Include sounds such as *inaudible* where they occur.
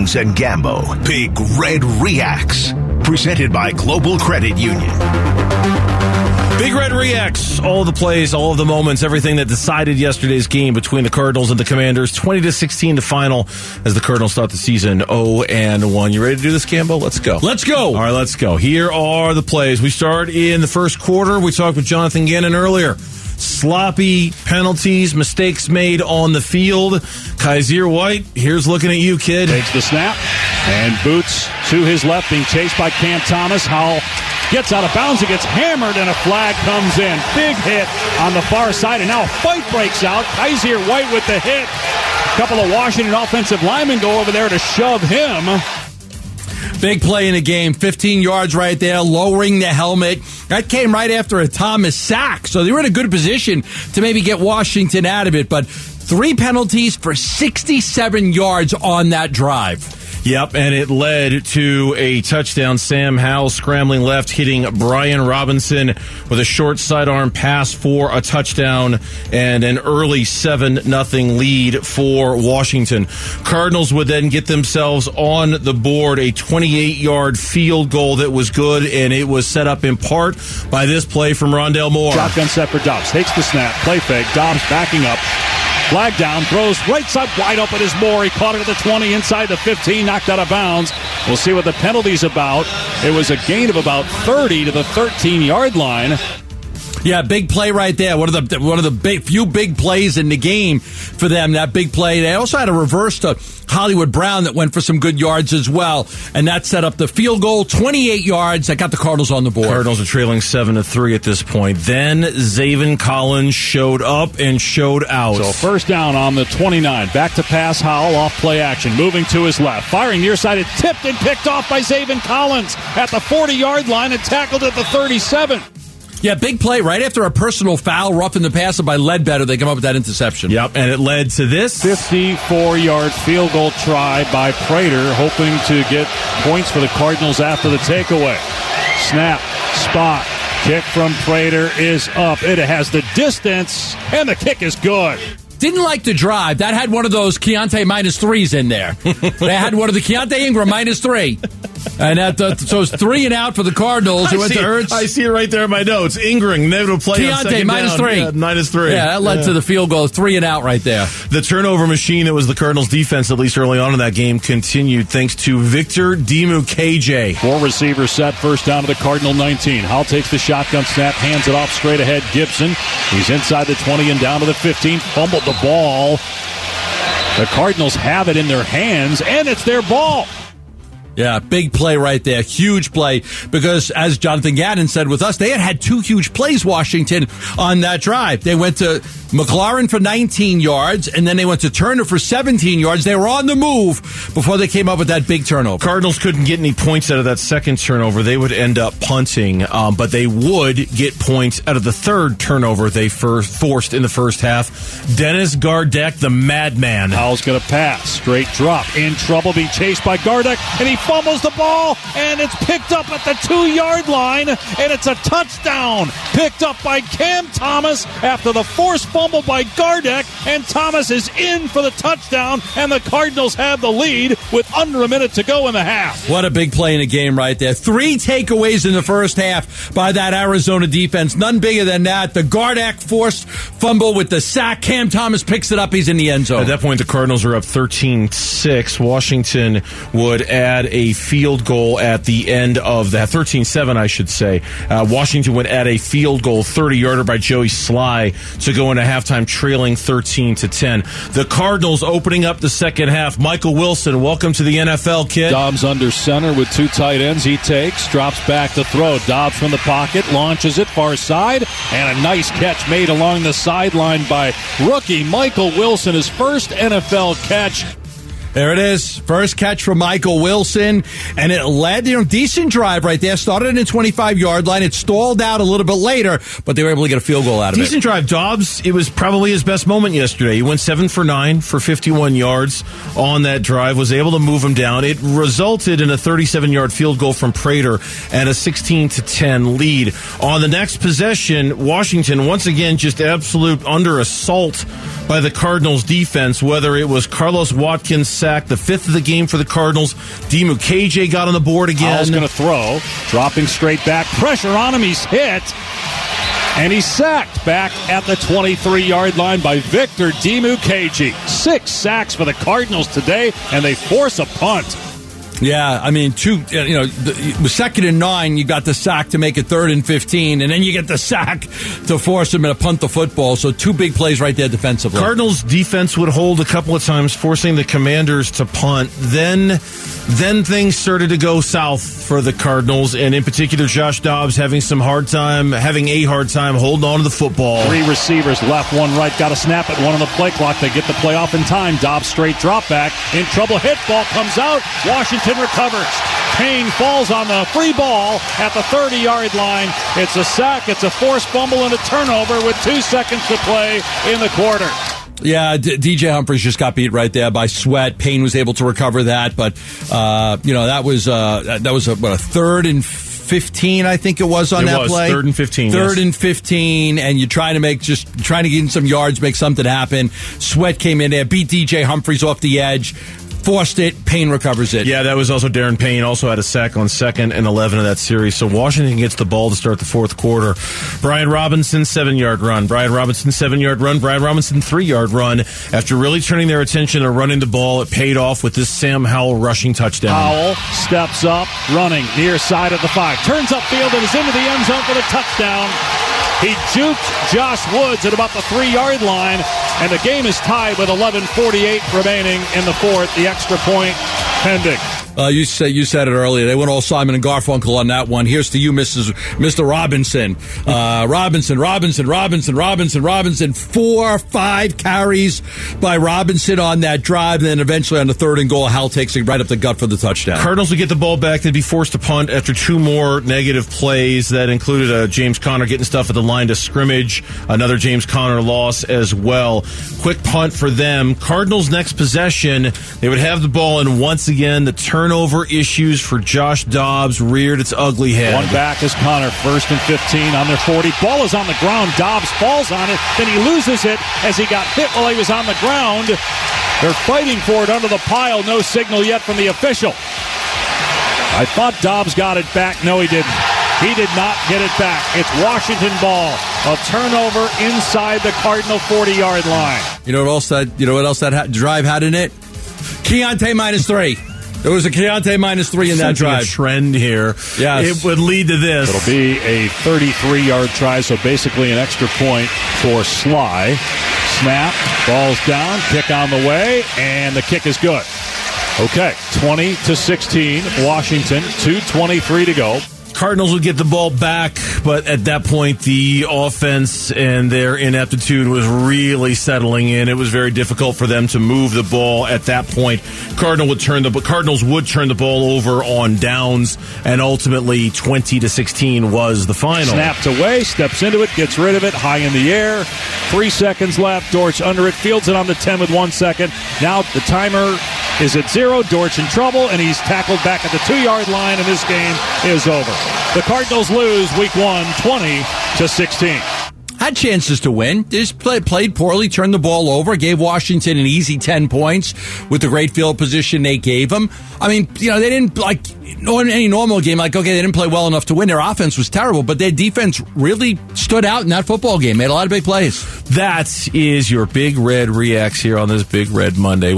Burns and Gambo. Big Red Reax. Presented by Global Credit Union. Big Red reacts all of the plays, all of the moments, everything that decided yesterday's game between the Cardinals and the Commanders. 20 to 16 to final as the Cardinals start the season 0 and 1. You ready to do this, Gambo? Let's go. Let's go. All right, let's go. Here are the plays. We start in the first quarter. We talked with Jonathan Gannon earlier. Sloppy penalties, mistakes made on the field. Kyzir White, here's looking at you, kid. Takes the snap and boots to his left, being chased by Cam Thomas. Howell gets out of bounds. He gets hammered, and a flag comes in. Big hit on the far side, and now a fight breaks out. Kyzir White with the hit. A couple of Washington offensive linemen go over there to shove him. Big play in the game, 15 yards right there, lowering the helmet. That came right after a Thomas sack. So they were in a good position to maybe get Washington out of it. But three penalties for 67 yards on that drive. Yep, and it led to a touchdown. Sam Howell scrambling left, hitting Brian Robinson with a short sidearm pass for a touchdown and an early 7 nothing lead for Washington. Cardinals would then get themselves on the board a 28 yard field goal that was good, and it was set up in part by this play from Rondale Moore. Shotgun set for Dobbs. Takes the snap. Play fake. Dobbs backing up. Flag down, throws right side wide open is Moore. He caught it at the 20, inside the 15, knocked out of bounds. We'll see what the penalty's about. It was a gain of about 30 to the 13 yard line. Yeah, big play right there. One of the one of the big, few big plays in the game for them. That big play. They also had a reverse to Hollywood Brown that went for some good yards as well, and that set up the field goal, 28 yards. That got the Cardinals on the board. Cardinals are trailing seven to three at this point. Then Zaven Collins showed up and showed out. So first down on the 29. Back to pass. Howell off play action, moving to his left, firing near side. It tipped and picked off by Zaven Collins at the 40 yard line and tackled at the 37. Yeah, big play right after a personal foul, roughing the passer by Ledbetter. They come up with that interception. Yep, and it led to this 54 yard field goal try by Prater, hoping to get points for the Cardinals after the takeaway. Snap, spot, kick from Prater is up. It has the distance, and the kick is good. Didn't like the drive. That had one of those Keontae minus threes in there. *laughs* they had one of the Keontae Ingram minus three. And that, uh, so it's three and out for the Cardinals. I It went see, to Ertz. I see it right there in my notes. Ingram never play on Keontae second minus down. three. Yeah, minus three. Yeah, that led Yeah. to the field goal. Three and out right there. The turnover machine that was the Cardinals defense, at least early on in that game, continued thanks to Victor Dimukeje. Four receivers set, first down to the Cardinal 19. Howell takes the shotgun snap, hands it off straight ahead. Gibson, he's inside the 20 and down to the 15, fumbled the ball. The Cardinals have it in their hands, and it's their ball. Yeah, big play right there. Huge play because, as Jonathan Gannon said with us, they had had two huge plays, Washington, on that drive. They went to McLaurin for 19 yards, and then they went to Turner for 17 yards. They were on the move before they came up with that big turnover. Cardinals couldn't get any points out of that second turnover. They would end up punting, um, but they would get points out of the third turnover they first forced in the first half. Dennis Gardeck, the madman. Howell's going to pass. Straight drop. In trouble. Being chased by Gardeck. And he fumbles the ball. And it's picked up at the two yard line. And it's a touchdown. Picked up by Cam Thomas after the forced fumble by Gardeck. And Thomas is in for the touchdown. And the Cardinals have the lead with under a minute to go in the half. What a big play in the game right there. Three takeaways in the first half by that Arizona defense. None bigger than that. The Gardeck forced fumble with the sack. Cam Thomas picks it up. He's in the end zone. At that point, the Cardinals are up 13 6. Washington would add a field goal at the end of that. 13 7, I should say. Uh, Washington would add a field goal, 30 yarder by Joey Slye to go into halftime trailing 13 to 10. The Cardinals opening up the second half. Michael Wilson, welcome to the NFL, kid. Dobbs under center with two tight ends. He takes, drops back to throw. Dobbs from the pocket, launches it far side, and a nice catch made along the sideline by rookie Michael Wilson. His first NFL catch. There it is. First catch from Michael Wilson. And it led, you know, decent drive right there. Started in the 25 yard line. It stalled out a little bit later, but they were able to get a field goal out of Decent it. Decent drive. Dobbs, it was probably his best moment yesterday. He went seven for nine for 51 yards on that drive, was able to move him down. It resulted in a 37 yard field goal from Prater and a 16 to 10 lead. On the next possession, Washington once again just absolute under assault by the Cardinals defense, whether it was Carlos Watkins sack, the fifth of the game for the Cardinals. Dimukeje got on the board again. Howell's going to throw, dropping straight back. Pressure on him. He's hit. And he's sacked back at the 23 yard line by Victor Dimukeje. Six sacks for the Cardinals today, and they force a punt. Yeah, I mean, two. You know, the, second and nine, you got the sack to make it third and fifteen, and then you get the sack to force them to punt the football. So two big plays right there defensively. Cardinals defense would hold a couple of times, forcing the Commanders to punt. Then, then things started to go south for the Cardinals, and in particular, Josh Dobbs having some hard time, having a hard time holding on to the football. Three receivers, left, one right, got a snap at one on the play clock. They get the play off in time. Dobbs straight drop back in trouble. Hit ball comes out. Washington recovers. Payne falls on the free ball at the 30 yard line. It's a sack, it's a forced fumble, and a turnover with two seconds to play in the quarter. Yeah, D- DJ Humphries just got beat right there by Sweat. Payne was able to recover that, but uh, you know that was uh, that was a, what, a third and 15, I think it was on it that was, play. Third and 15. Third yes. and 15, and you're trying to make just trying to get in some yards, make something happen. Sweat came in there, beat DJ Humphries off the edge forced it. Payne recovers it. Yeah, that was also Daron Payne. Also had a sack on second and 11 of that series. So Washington gets the ball to start the fourth quarter. Brian Robinson, seven yard run. Brian Robinson, seven yard run. Brian Robinson, three yard run. After really turning their attention to running the ball, it paid off with this Sam Howell rushing touchdown. Howell steps up, running near side of the five. Turns upfield and is into the end zone for the touchdown. He juked Josh Woods at about the three yard line, and the game is tied with 11:48 remaining in the fourth. The extra point pending. Uh, you say you said it earlier. They went all Simon and Garfunkel on that one. Here's to you, Mrs. Mr. Robinson. Uh, Robinson, Robinson, Robinson, Robinson, Robinson. Four, five carries by Robinson on that drive. And then eventually on the third and goal, Howell takes it right up the gut for the touchdown. Cardinals would get the ball back. They'd be forced to punt after two more negative plays that included uh, James Conner getting stuff at the line to scrimmage. Another James Conner loss as well. Quick punt for them. Cardinals next possession. They would have the ball, and once again the turnover issues for Josh Dobbs reared its ugly head. One back is Conner, first and 15 on their 40. Ball is on the ground. Dobbs falls on it, then he loses it as he got hit while he was on the ground. They're fighting for it under the pile. No signal yet from the official. I thought Dobbs got it back. No, he didn't. He did not get it back. It's Washington ball. A turnover inside the Cardinal 40 yard line. You know what else that you know what else that ha- drive had in it? Keontae minus three. There was a Keontae minus three in that drive. A trend here. Yes. It would lead to this. It'll be a 33 yard try, so basically an extra point for Slye. Snap, ball's down, kick on the way, and the kick is good. Okay, 20 to 16, Washington, 2.23 to go. Cardinals would get the ball back, but at that point, the offense and their ineptitude was really settling in. It was very difficult for them to move the ball at that point. Cardinal would turn the Cardinals would turn the ball over on downs, and ultimately, twenty to sixteen was the final. Snapped away, steps into it, gets rid of it, high in the air. Three seconds left. Dortch under it, fields it on the ten with one second. Now the timer is at zero. Dortch in trouble, and he's tackled back at the two yard line, and this game is over. The Cardinals lose week one, 20 to 16. Had chances to win. Just play, played poorly, turned the ball over, gave Washington an easy 10 points with the great field position they gave them. I mean, you know, they didn't like in any normal game, like, okay, they didn't play well enough to win. Their offense was terrible, but their defense really stood out in that football game, made a lot of big plays. That is your Big Red Reax here on this Big Red Monday.